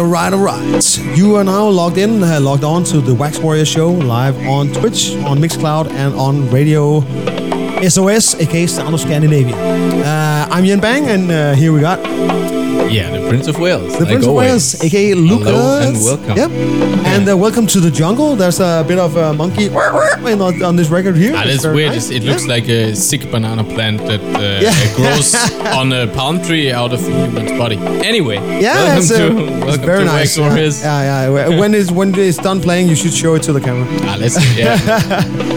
all right, all right. You are now logged in, uh, logged on to the Wax Warrior Show live on Twitch, on Mixcloud, and on Radio SOS, aka Sound of Scandinavia. Uh, I'm Yen Bang, and uh, here we got Yeah, the Prince of Wales. the Prince of Wales, aka Lucas. Hello and welcome. Yep. And uh, welcome to the jungle. There's a bit of a monkey on, on this record here. Ah, that's weird. nice. It looks like a sick banana plant that uh, Yeah. grows on a palm tree out of a human's body. Anyway, Yeah, welcome it's, uh, to welcome very to nice. Yeah, yeah. yeah. When it's when it's done playing, you should show it to the camera. Ah, let's yeah.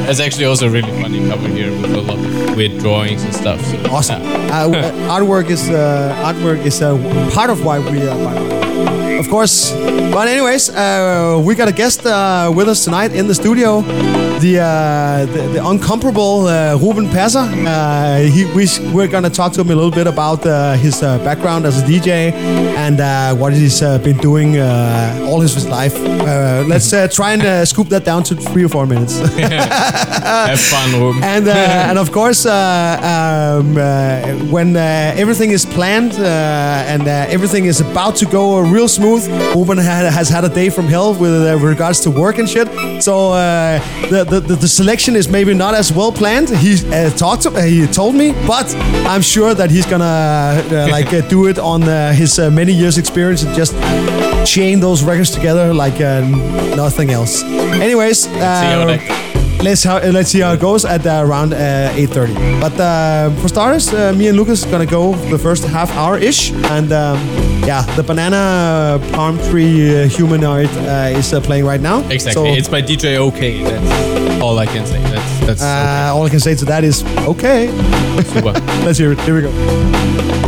That's actually also really funny cover here with a lot of weird drawings and stuff. So, Awesome. Uh, artwork is uh, artwork is uh, part of why we are. Of course. But anyways, uh, we got a guest uh, with us tonight in the studio. The uh, the, the uncomparable uh, Ruben Passer. Uh, he, we, we're gonna talk to him a little bit about uh, his uh, background as a DJ and uh, what he's uh, been doing uh, all his life. Uh, let's uh, try and uh, scoop that down to three or four minutes. Have fun, Ruben. and uh, and of course, uh, um, uh, when uh, everything is planned uh, and uh, everything is about to go real smooth, Ruben ha- has had a day from hell with uh, regards to work and shit. So uh, the, the the selection is maybe not as well planned. He uh, talked to, uh, he told me, but I'm sure that he's gonna uh, like uh, do it on uh, his uh, many years experience and just chain those records together like uh, nothing else. Anyways, see how that- Let's how, let's see how it goes at uh, around uh, 8:30. But uh, for starters, uh, me and Lucas gonna go the first half hour ish, and um, yeah, the banana palm tree uh, humanoid uh, is uh, playing right now. Exactly. So, it's by DJ OK. That's all I can say. That's that's uh, all I can say to that is okay. okay. super. Let's hear it. Here we go.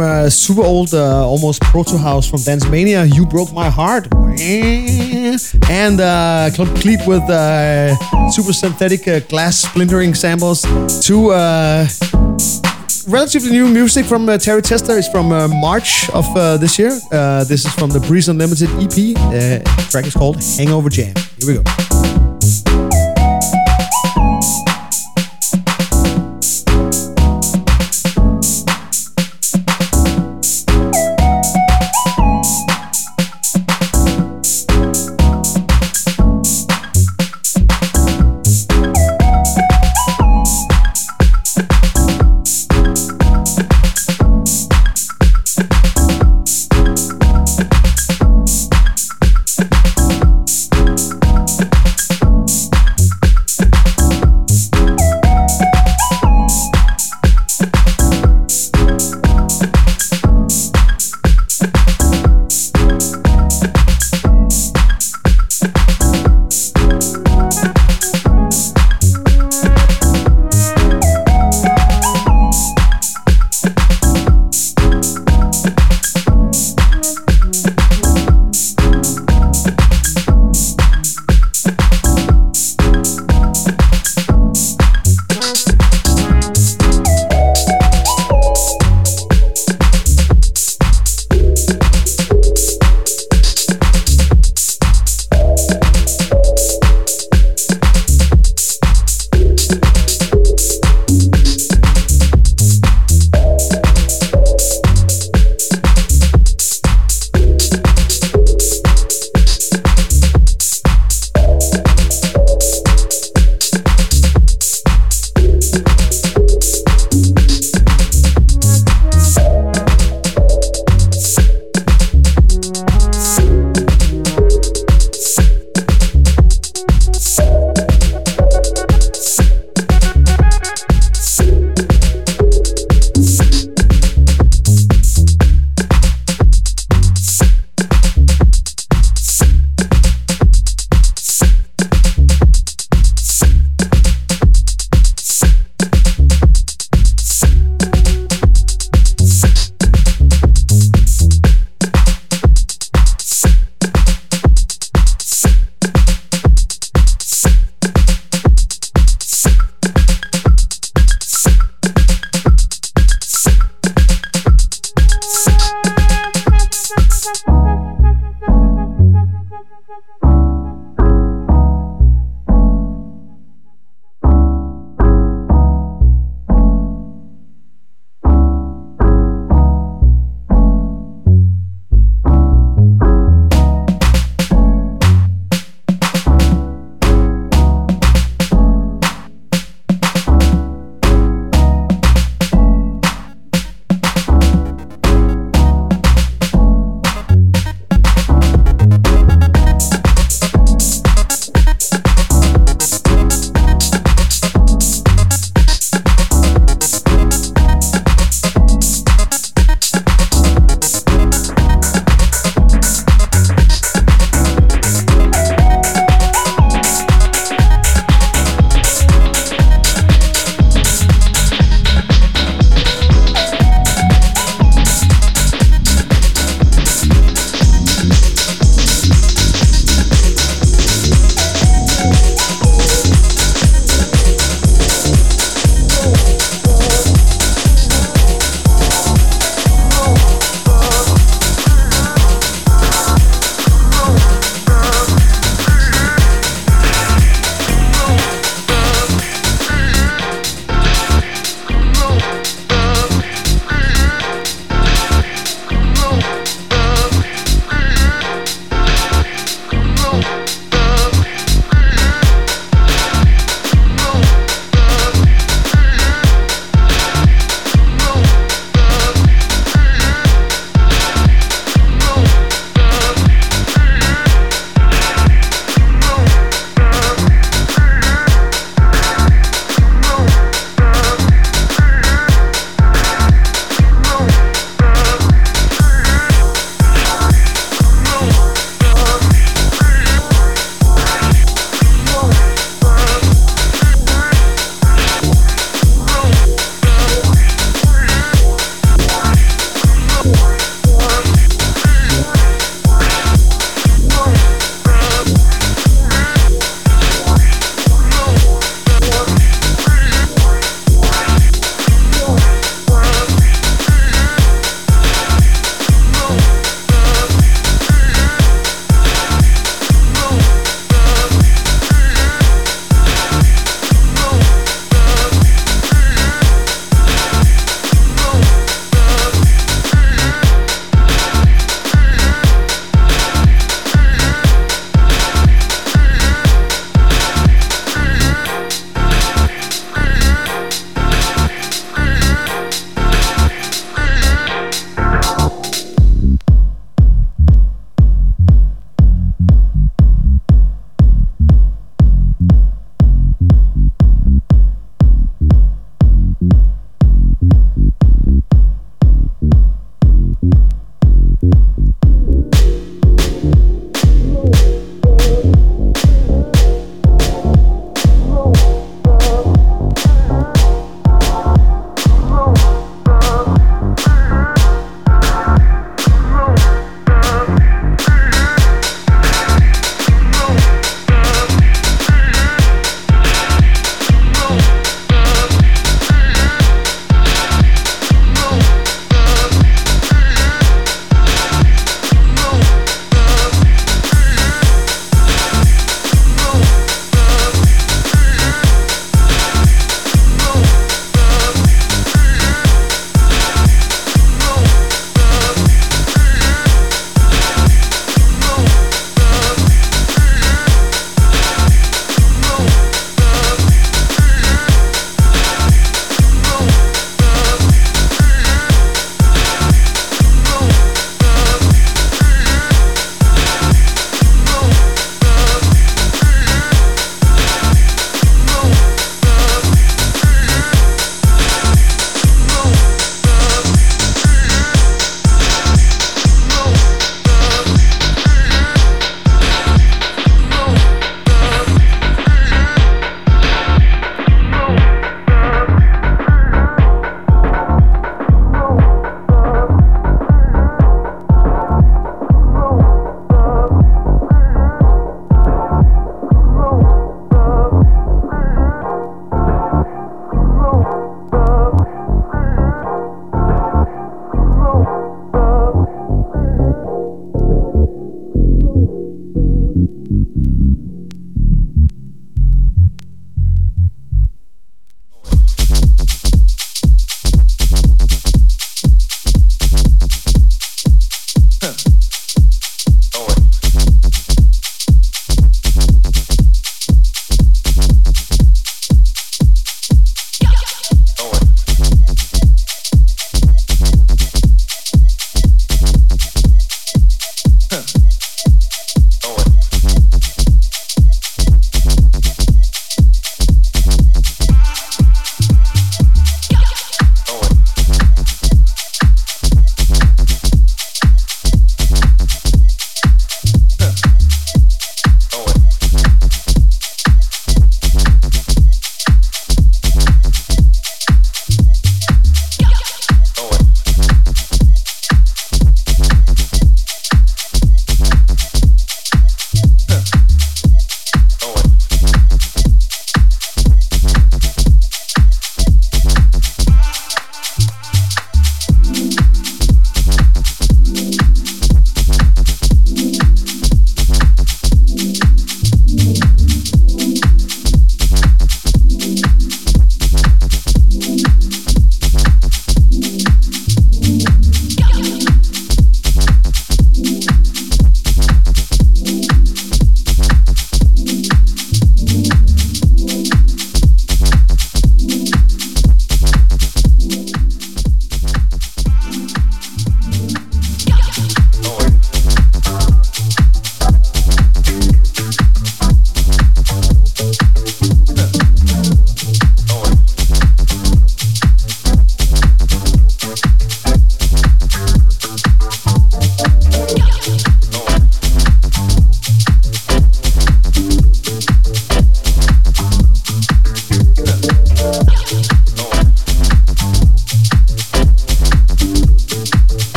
A super old, uh, almost proto house from Dance Mania, You Broke My Heart. And uh, complete with uh, super synthetic uh, glass splintering samples. Two uh, relatively new music from uh, Terry Tester is from uh, March of uh, this year. Uh, this is from the Breeze Unlimited EP. Uh, track is called Hangover Jam. Here we go.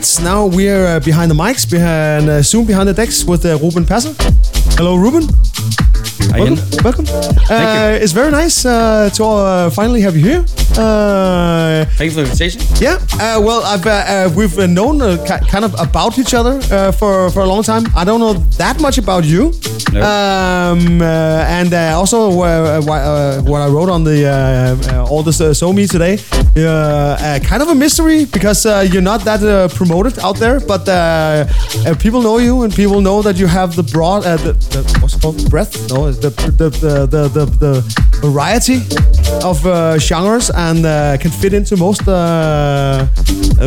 Right. Now we're uh, behind the mics, behind uh, soon behind the decks with uh, Ruben Passer. Hello, Ruben. Welcome. Welcome. Uh, it's very nice uh, to uh, finally have you here. Uh, Thank you for the invitation. yeah. Uh, well, I've, uh, uh, we've known uh, kind of about each other uh, for for a long time. I don't know that much about you. No. Um, uh, and uh, also uh, uh, what I wrote on the uh, uh, all this uh, so me today, uh, uh, kind of a mystery because uh, you're not that uh, promoted out there, but uh, uh, people know you and people know that you have the broad, uh, the, the what's it called, breadth, no, the the the the the, the variety of uh, genres and uh, can fit into most uh, uh,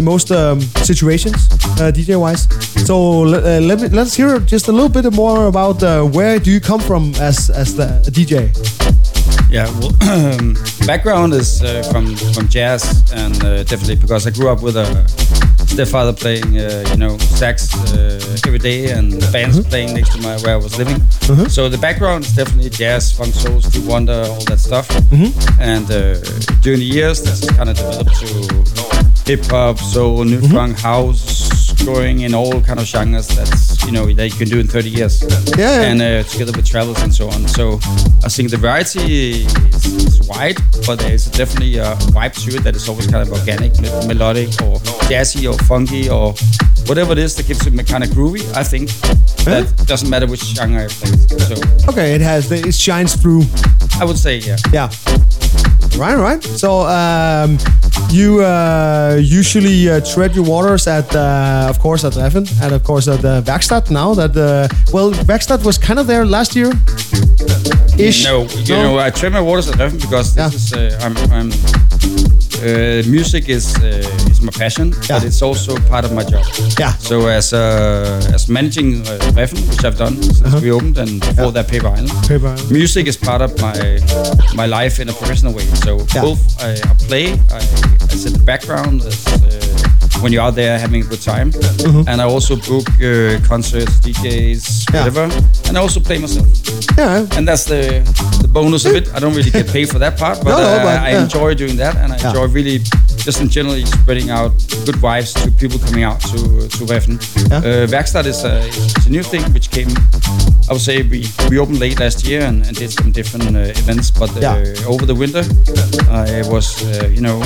most um, situations, uh, DJ wise. So uh, let me let's hear just a little bit more about uh, where do you come from as as the a DJ? Yeah, well, background is uh, from from jazz, and uh, definitely because I grew up with a stepfather playing, uh, you know, sax uh, every day, and bands playing next to my where I was living. So the background is definitely jazz, funk, soul, Steve Wonder, all that stuff. And uh, during the years, that's kind of developed to hip hop, soul, new funk, house, going in all kind of genres. That's you know that you can do in 30 years. Yeah, yeah. And uh, together with travels and so on. So I think the variety is, is wide, but there's definitely a vibe to it that is always kind of organic, me- melodic, or jazzy, or funky, or whatever it is that gives it kind of groovy. I think that doesn't matter which genre I play. So Okay, it has the, it shines through. I would say yeah. Yeah. Right, right. So um, you uh, usually uh, tread your waters at, uh, of course, at Reffen and of course at the Werkstatt. Now that uh, well, Werkstatt was kind of there last year. Ish. No, you know, I tread my waters at Reffen because this Yeah. is uh, I'm, I'm uh, music is uh, is my passion, but it's also part of my job. Yeah. So as uh, as managing uh, Reffen, which I've done since we opened, and before that Paper Island, Uh-huh. Paper Island. music is part of my my life in a professional way. So Yeah. both I, I play, I, I set the background as, when you're out there having a good time, and I also book uh, concerts, DJs, Mm-hmm. Yeah. whatever, and I also play myself Yeah. and that's the the bonus of it. I don't really get paid for that part, but, No, no, uh, but, I yeah. enjoy doing that, and I Yeah. enjoy really just in generally spreading out good vibes to people coming out to to Reffen. Yeah. Uh, Werkstatt is a, a new thing which came. I would say we, we opened late last year and, and did some different uh, events, but uh, over the winter I was uh, you know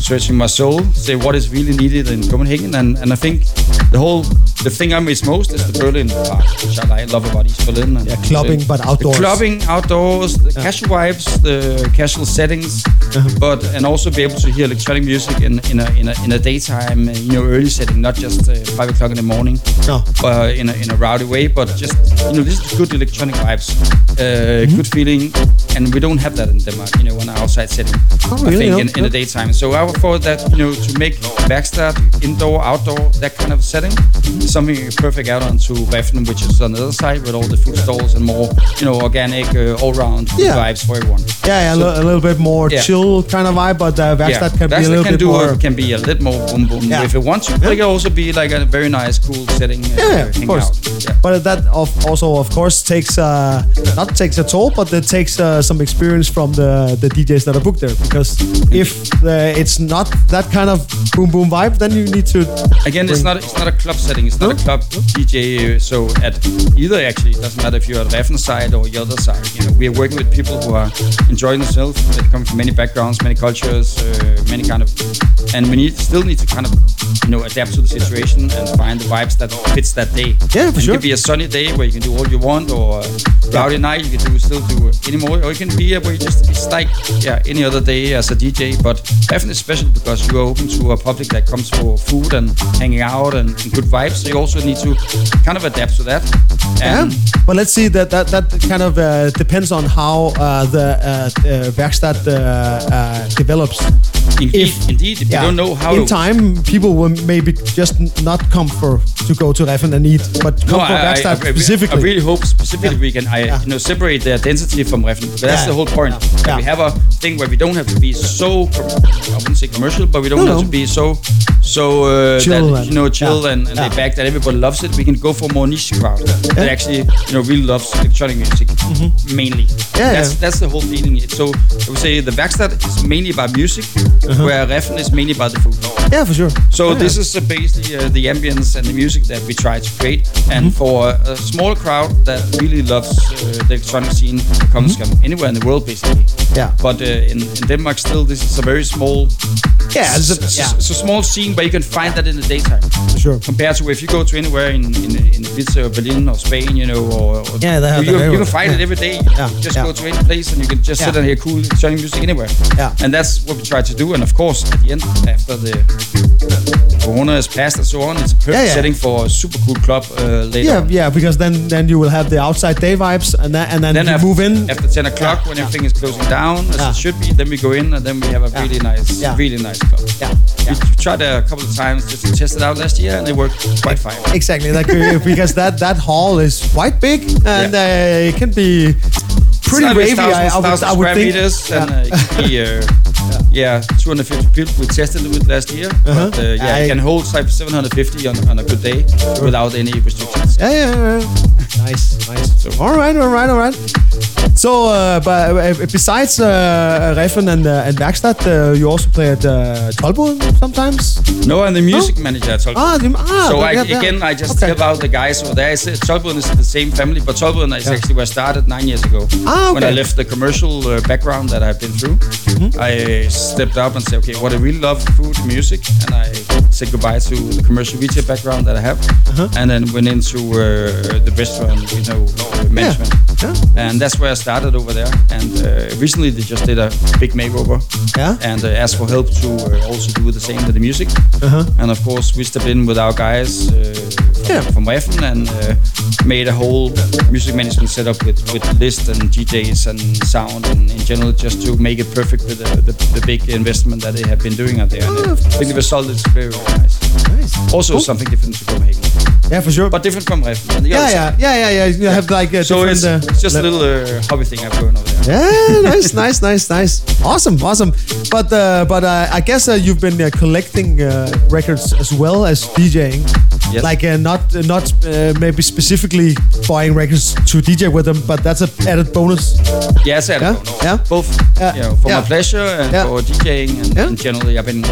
searching my soul, say what is really needed in Copenhagen, and, and I think the whole the thing I miss most is the Berlin part, which I love about East Berlin. And Yeah, clubbing, but outdoors. The clubbing outdoors, the casual vibes, the casual settings, Uh-huh. but and also be able to hear electronic music in, in a in a in a daytime, you know, early setting, not just uh, five o'clock in the morning, No. uh, in a in a rowdy way, but just you know, this is good electronic vibes, uh, Mm-hmm. good feeling, and we don't have that in Denmark, you know, in an outside setting. Oh, I really? think No? in, in the daytime. So I would thought that you know to make backstab indoor, outdoor, that kind of setting is something perfect out onto Reffen, which is on the other side with all the food stalls and more, you know, organic, uh, all round Yeah. vibes for everyone. Yeah, yeah, a So- li- a little bit more Yeah. chill kind of vibe, but uh, Werkstatt can be a little can bit do more. can be a little more boom boom Yeah. if it wants to. But it can also be like a very nice, cool setting. Uh, Yeah, of course. Yeah. But that of, also, of course, takes uh, not takes a toll, but it takes uh, some experience from the the DJs that are booked there. Because if uh, it's not that kind of boom boom vibe, then you need to. Again, it's not it's not a club setting. It's not No? a club DJ. So at either actually, it doesn't matter if you're at Reffen side or the other side. You know, we are working with people who are enjoying themselves. They come from many backgrounds, many cultures, uh, many kind of, and we need still need to kind of you know adapt to the situation and find the vibes that fits that day. Yeah, for And It sure. can be a sunny day where you can do all you want, or a rowdy night you can do still do any more, or it can be a where you just it's like yeah any other day as a DJ. But Reffen is special because you are open to a public that comes for food and hanging out and, and good vibes. So you also need to kind of adapt to that. Yeah, but let's see that that that kind of uh, depends on how uh, the uh, uh, Werkstatt uh, develops. Indeed, if- indeed, if you don't know how in time, people will maybe just not come for to go to Reffen and eat, but come No, for I, I, Werkstatt I, specifically. I really hope specifically Yeah. we can, I, Yeah. you know, separate the density from Reffen. But that's Yeah. the whole point. Yeah. That Yeah. We have a thing where we don't have to be so, I wouldn't say commercial, but we don't No, have no. to be so, so uh, Chill that, and- you know, chill yeah. and, and Yeah. laid back that everybody loves it. We can go for more niche crowd that actually, you know, really loves electronic music mainly. Mm-hmm. Yeah, that's yeah. that's the whole feeling. So I would say the Werkstatt is mainly about music, where Reffen is mainly about the food. Yeah, for sure. So Yeah. this is uh, basically uh, the ambience and the music that we try to create. And Mm-hmm. for a, small crowd that really loves uh, the electronic scene, comes from anywhere in the world basically. Yeah. But uh, in, in Denmark, still, this is a very small, Yeah, it's a, yeah, it's a small scene but you can find that in the daytime. for sure. Compared to if you go to anywhere in in, in Ibiza or Berlin or Spain, you know, or, or Yeah, they have you, you, can find it Yeah. every day. Yeah, Just go to any place and you can just sit and hear cool electronic music anywhere. Yeah. And that's what we try to do. And of course, at the end, after the Corona is passed and so on, it's a perfect Yeah, yeah. setting for a super cool club uh, later. Yeah, on. yeah, because then then you will have the outside day vibes, and then and then, Then you after, move in. after 10 o'clock, Yeah, when everything is closing down, as it should be, then we go in and then we have a really nice, really nice club. Yeah, We tried a couple of times just to test it out last year, and it worked quite fine. Exactly, like because that that hall is quite big, and uh, it can be pretty ravey. I, I would, I would think. and uh, uh, yeah, 250 people. We tested it with last year, but uh, yeah, I- it can hold type 750 on, on a good day without any restrictions. Yeah, yeah, yeah. Nice, nice. all right, all right, all right. So, uh, but uh, besides uh, Reffen and uh, and Werkstatt, uh, you also play at uh, Tolboden sometimes. No, I'm the music manager at Tolboden. Ah, the, ah so I, yeah, yeah. again, I just Okay. help out the guys over there. Uh, is the same family, but Tolboden is Yeah. actually where I started nine years ago. Ah, When I left the commercial uh, background that I've been through, Mm-hmm. I stepped up and said, okay, what I really love, food, music, and I said goodbye to the commercial retail background that I have, Uh-huh. and then went into uh, the restaurant, you know, management. Yeah. And that's where I started over there. And uh, recently they just did a big makeover. Yeah. And uh, asked for help to uh, also do the same with the music. Uh-huh. And of course, we stepped in with our guys uh, Yeah. from Reffen and uh, made a whole music management setup with, with list and DJs and sound and in general just to make it perfect with the, the, the big investment that they have been doing out there. Oh, I think the result is very, very nice. Nice. Also, Cool. something different to Copenhagen, Yeah, for sure. but different from Reffen. yeah, yeah, yeah, yeah, yeah. You have like a So it's, uh, it's just a little uh, hobby thing I've going over there. Yeah, nice, nice, nice, nice. Awesome, awesome. But uh, but uh, I guess uh, you've been uh, collecting uh, records as well as DJing. Yes. Like uh, not uh, not uh, maybe specifically buying records to DJ with them, but that's an added bonus. Yeah, it's added Yeah, bonus. yeah. Both, Yeah, you know, for yeah. my pleasure and Yeah. for DJing, and, Yeah. and generally, I've been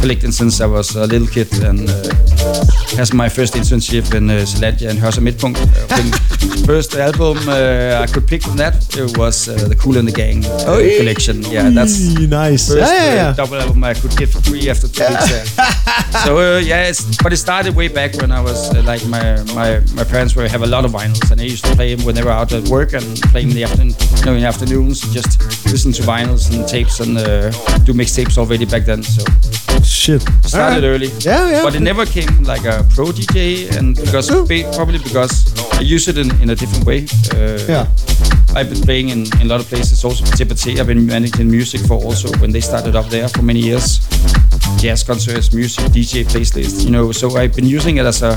collecting since I was a little kid, and uh, has my first internship uh, and Midtpunkt. Uh, when first album uh, I could pick from that it was uh, the Kool and the Gang uh, collection. Yeah, that's nice. first yeah, yeah, yeah. double album I could get for free after two weeks. So uh, yeah, it's, but it started way back when I was uh, like my my my parents were have a lot of vinyls and I used to play them when they were out at work and play them in the afternoon, you know, in afternoons. Just listen to vinyls and tapes and uh, do mixtapes already back then. So Shit. started Alright. early. Yeah, yeah. But it never came like a pro DJ, and because ba- probably because I use it in, in a different way. Uh, Yeah. I've been playing in, in a lot of places. Also, TPT. I've been managing music for also when they started up there for many years. Jazz concerts, music, DJ playlists. You know, so I've been using it as a,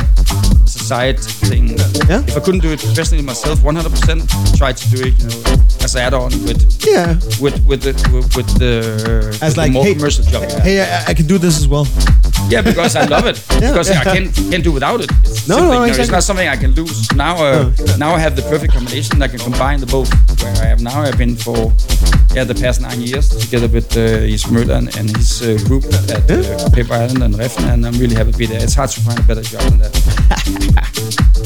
as a side thing. Yeah. If I couldn't do it professionally myself, 100%, try to do it. You know, as an add-on with Yeah. with with the with, the, As like, more hey, commercial job. yeah. Hey, I, I can do this as well. Yeah, because I love it. because I can't can't do without it. It's No, no, know, exactly. It's not something I can lose. Now, uh, now I have the perfect combination. I can combine the both. Where I have now, I've been for yeah the past nine years together with uh, Jes Møller and, and his uh, group at uh, Paper Island and Reffen, and I'm really happy to be there. It's hard to find a better job than that.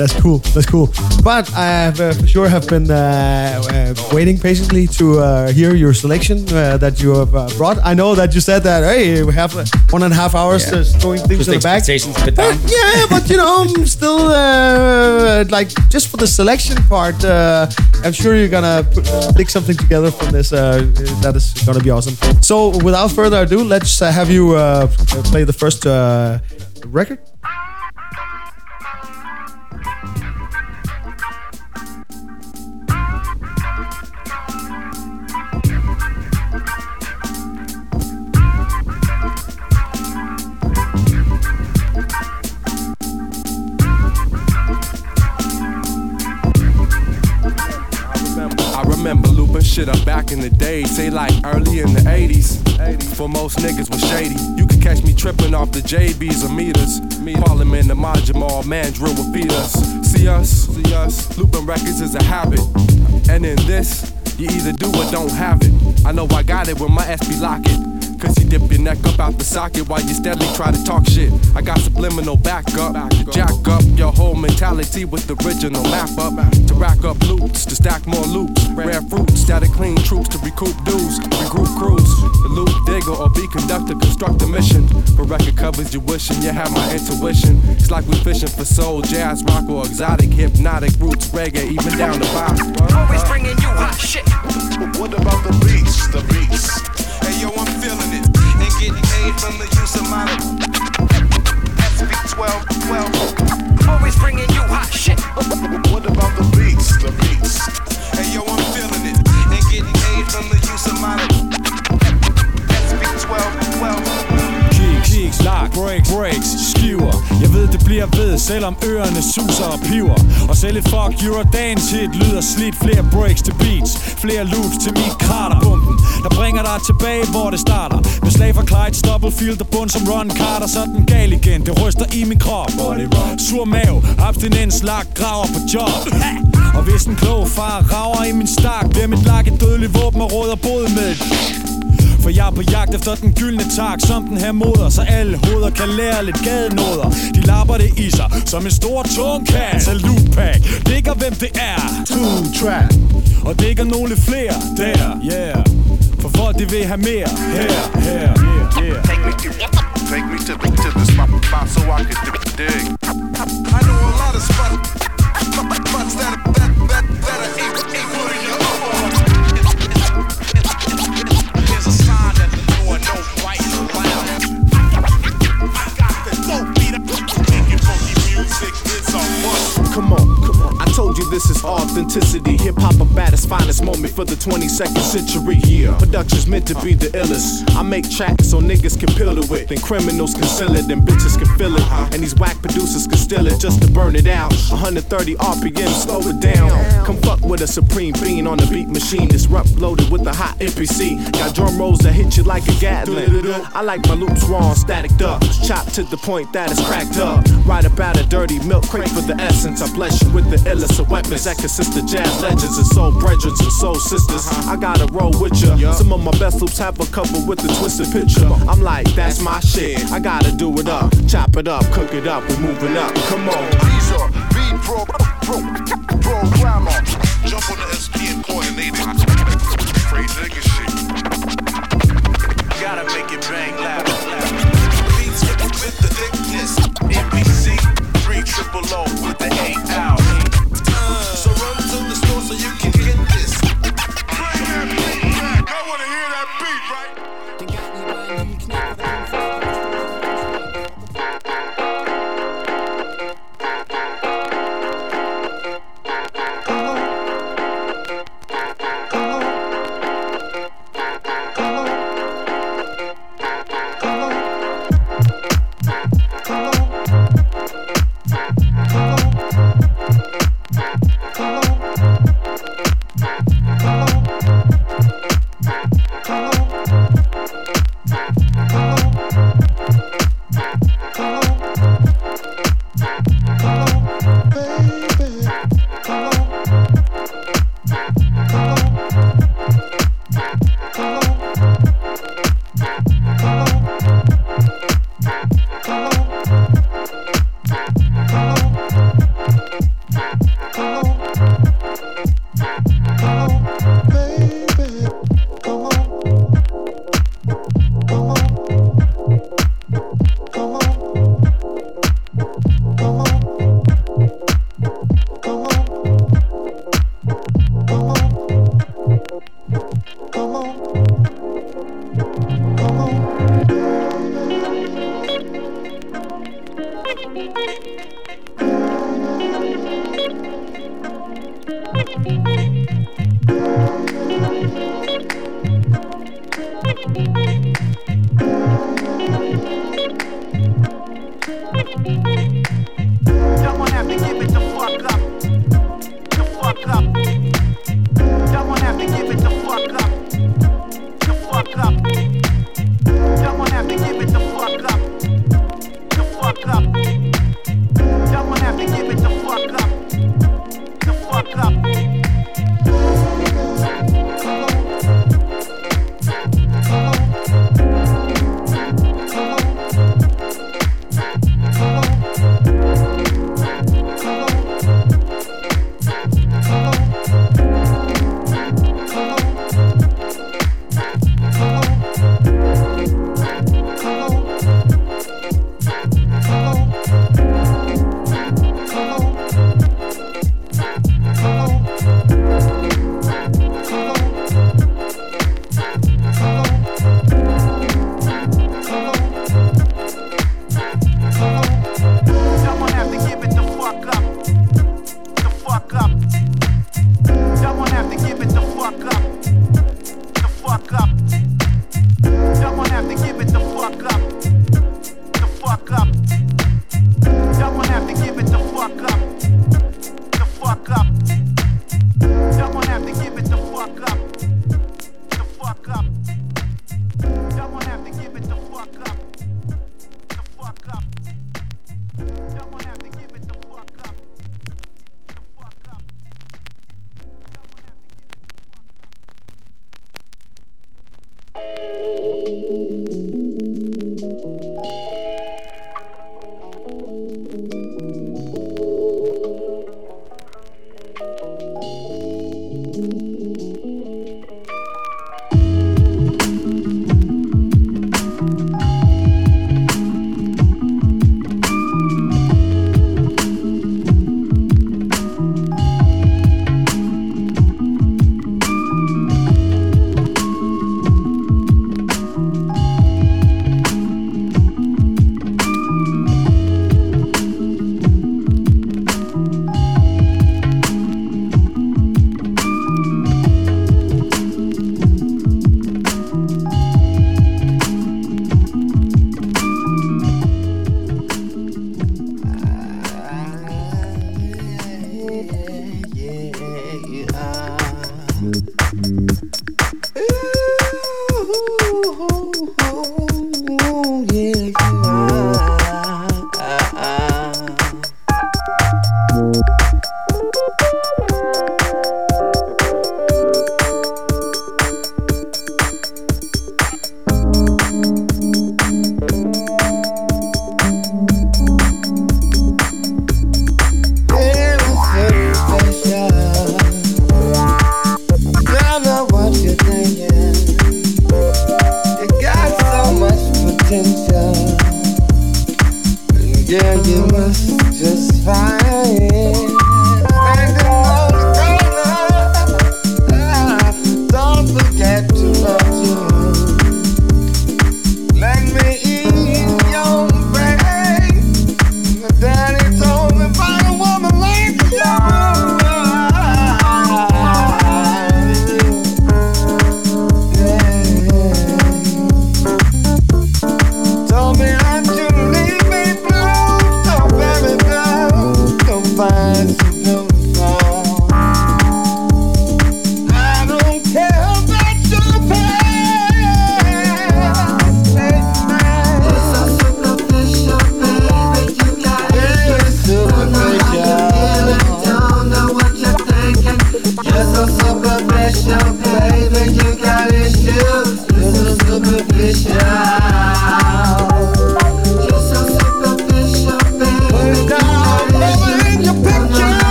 That's cool. That's cool. But I have uh, for sure have been uh, uh, waiting patiently to uh, hear your selection uh, that you have uh, brought. I know that you said that hey, we have uh, one and a half hours Yeah. throwing things Just to the back. expectations a bit But, yeah, but you know, I'm still uh, like just for the selection part. Uh, I'm sure you're gonna put, stick something together from this. Uh, that is gonna be awesome. So, without further ado, let's uh, have you uh, play the first uh, record. I remember looping shit up back in the day, say like early in the 80s. For most niggas was shady. You catch me tripping off the JBs or meters. Me, Parliament and Majamal, man, drill will feed us. See us, see us. Looping records is a habit. And in this, you either do or don't have it. I know I got it when my SB lock it. Cause you dip your neck up out the socket while you steadily try to talk shit. I got subliminal backup. Jack up your whole mentality with the original map up. To rack up loops, to stack more loops. Rare fruits, static clean troops to recoup dues. Regroup crews. The loop digger or be conductor, construct a mission. For record covers, you wishing you had my intuition. It's like we fishing for soul, jazz, rock, or exotic, hypnotic roots, reggae, even down the pop. Always bringing you hot shit. What about the beats? The beats. Hey yo, I'm feeling it. And getting paid from the use of my SP12, 12. Always bringing you hot shit. What about the beats? The beats. Hey yo, I'm feeling it. And getting paid from the use of my SP12, 12. Kiks, lag, breaks, breaks, skiver. Jeg ved det bliver ved, selvom ørerne suser og piver. Og selv et fuck Eurodance hit lyder slidt. Flere breaks til beats, flere loops til mit krater. Pumpen, der bringer dig tilbage, hvor det starter. Med slag fra Clyde, Stubblefield og bund som Ron Carter. Så den gal igen, det ryster i min krop. Sur mave, abstinens, lag, graver på job. Og hvis en klog far rager i min stak Bliver mit lag et dødeligt våben og råder bod med for jeg er på jagt efter den gyldne tak Som den her moder Så alle hoveder kan lære lidt gadenoder De lapper det i sig Som en stor tung kat. Så pack Digger hvem det er. Two track. Og digger nogle flere Der, yeah. For folk de vil have mere. Her, her, yeah, yeah Take me, to, take me to the to the spot, spot so I can dig. I know a lot of spots, spots that that that that are equal, equal Come on, this is authenticity. Hip hop about its finest moment for the 22nd century. Yeah. Production's meant to be the illest. I make tracks so niggas can pill it with. Then criminals can sell it, and bitches can feel it. And these whack producers can steal it just to burn it out. 130 RPM, slow it down. Come fuck with a supreme being on the beat machine. It's rough loaded with a hot MPC. Got drum rolls that hit you like a Gatling. I like my loops raw static up. Chopped to the point that it's cracked up. Right about a dirty milk crate for the essence. I bless you with the illest of weapons that consist of jazz legends and soul brethren and soul sisters. I gotta roll with ya. Some of my best loops have a cover with the twisted picture. I'm like, that's my shit. I gotta do it up, chop it up, cook it up. We're moving up. Come on. These are beat pro pro programmer. Jump on the SP and coordinate it. Crazy nigga shit. Gotta make it bang loud. Beats with, the thickness. MPC, 3 triple O with the 8 out.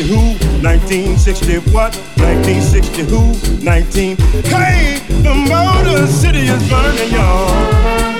1960 who? 1960 what? 1960 who? 19. Hey, the Motor City is burning, y'all.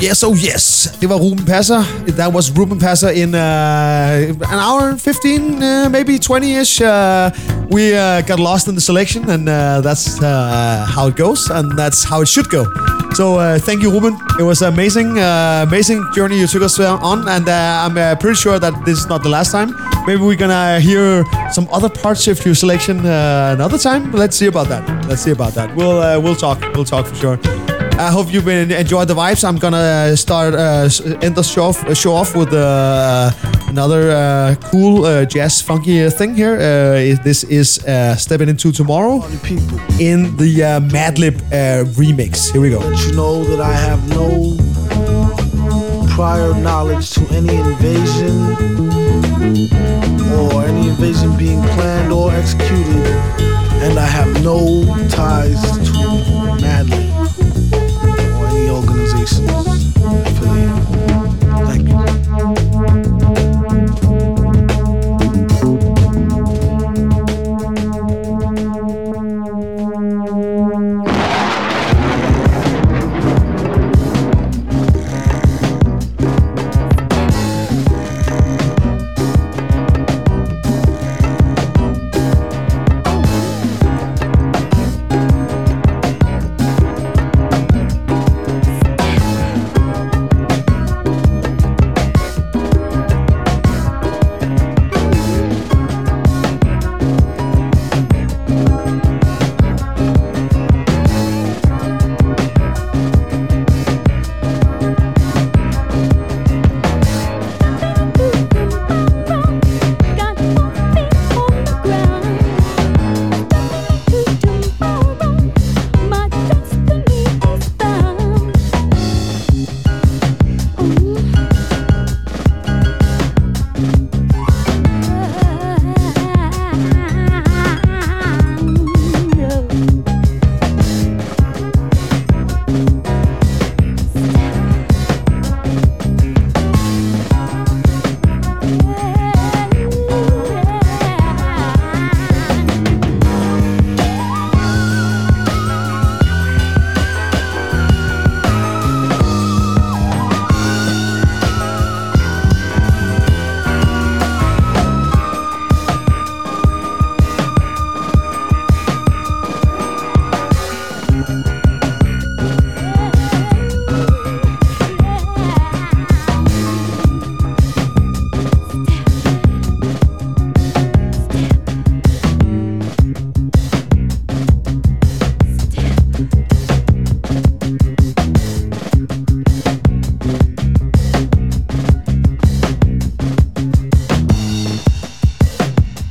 yes, oh yes. Det var Ruben Passer. That was Ruben Passer in uh, an hour, and 15, uh, maybe 20-ish. Uh, we uh, got lost in the selection, and uh, that's uh, how it goes, and that's how it should go. So thank you, Ruben. It was amazing, amazing journey you took us on, and I'm pretty sure that this is not the last time. Maybe we're gonna hear some other parts of your selection another time. Let's see about that. Let's see about that. We'll we'll talk. We'll talk for sure. I hope you've been enjoyed the vibes. I'm gonna start uh, end the show off, show off with uh, another uh, cool uh, jazz funky thing here. Uh, this is uh, stepping into tomorrow in the uh, Madlib uh, remix. Here we go. Let you know that I have no prior knowledge to any invasion or any invasion being planned or executed, and I have no ties to Madlib places.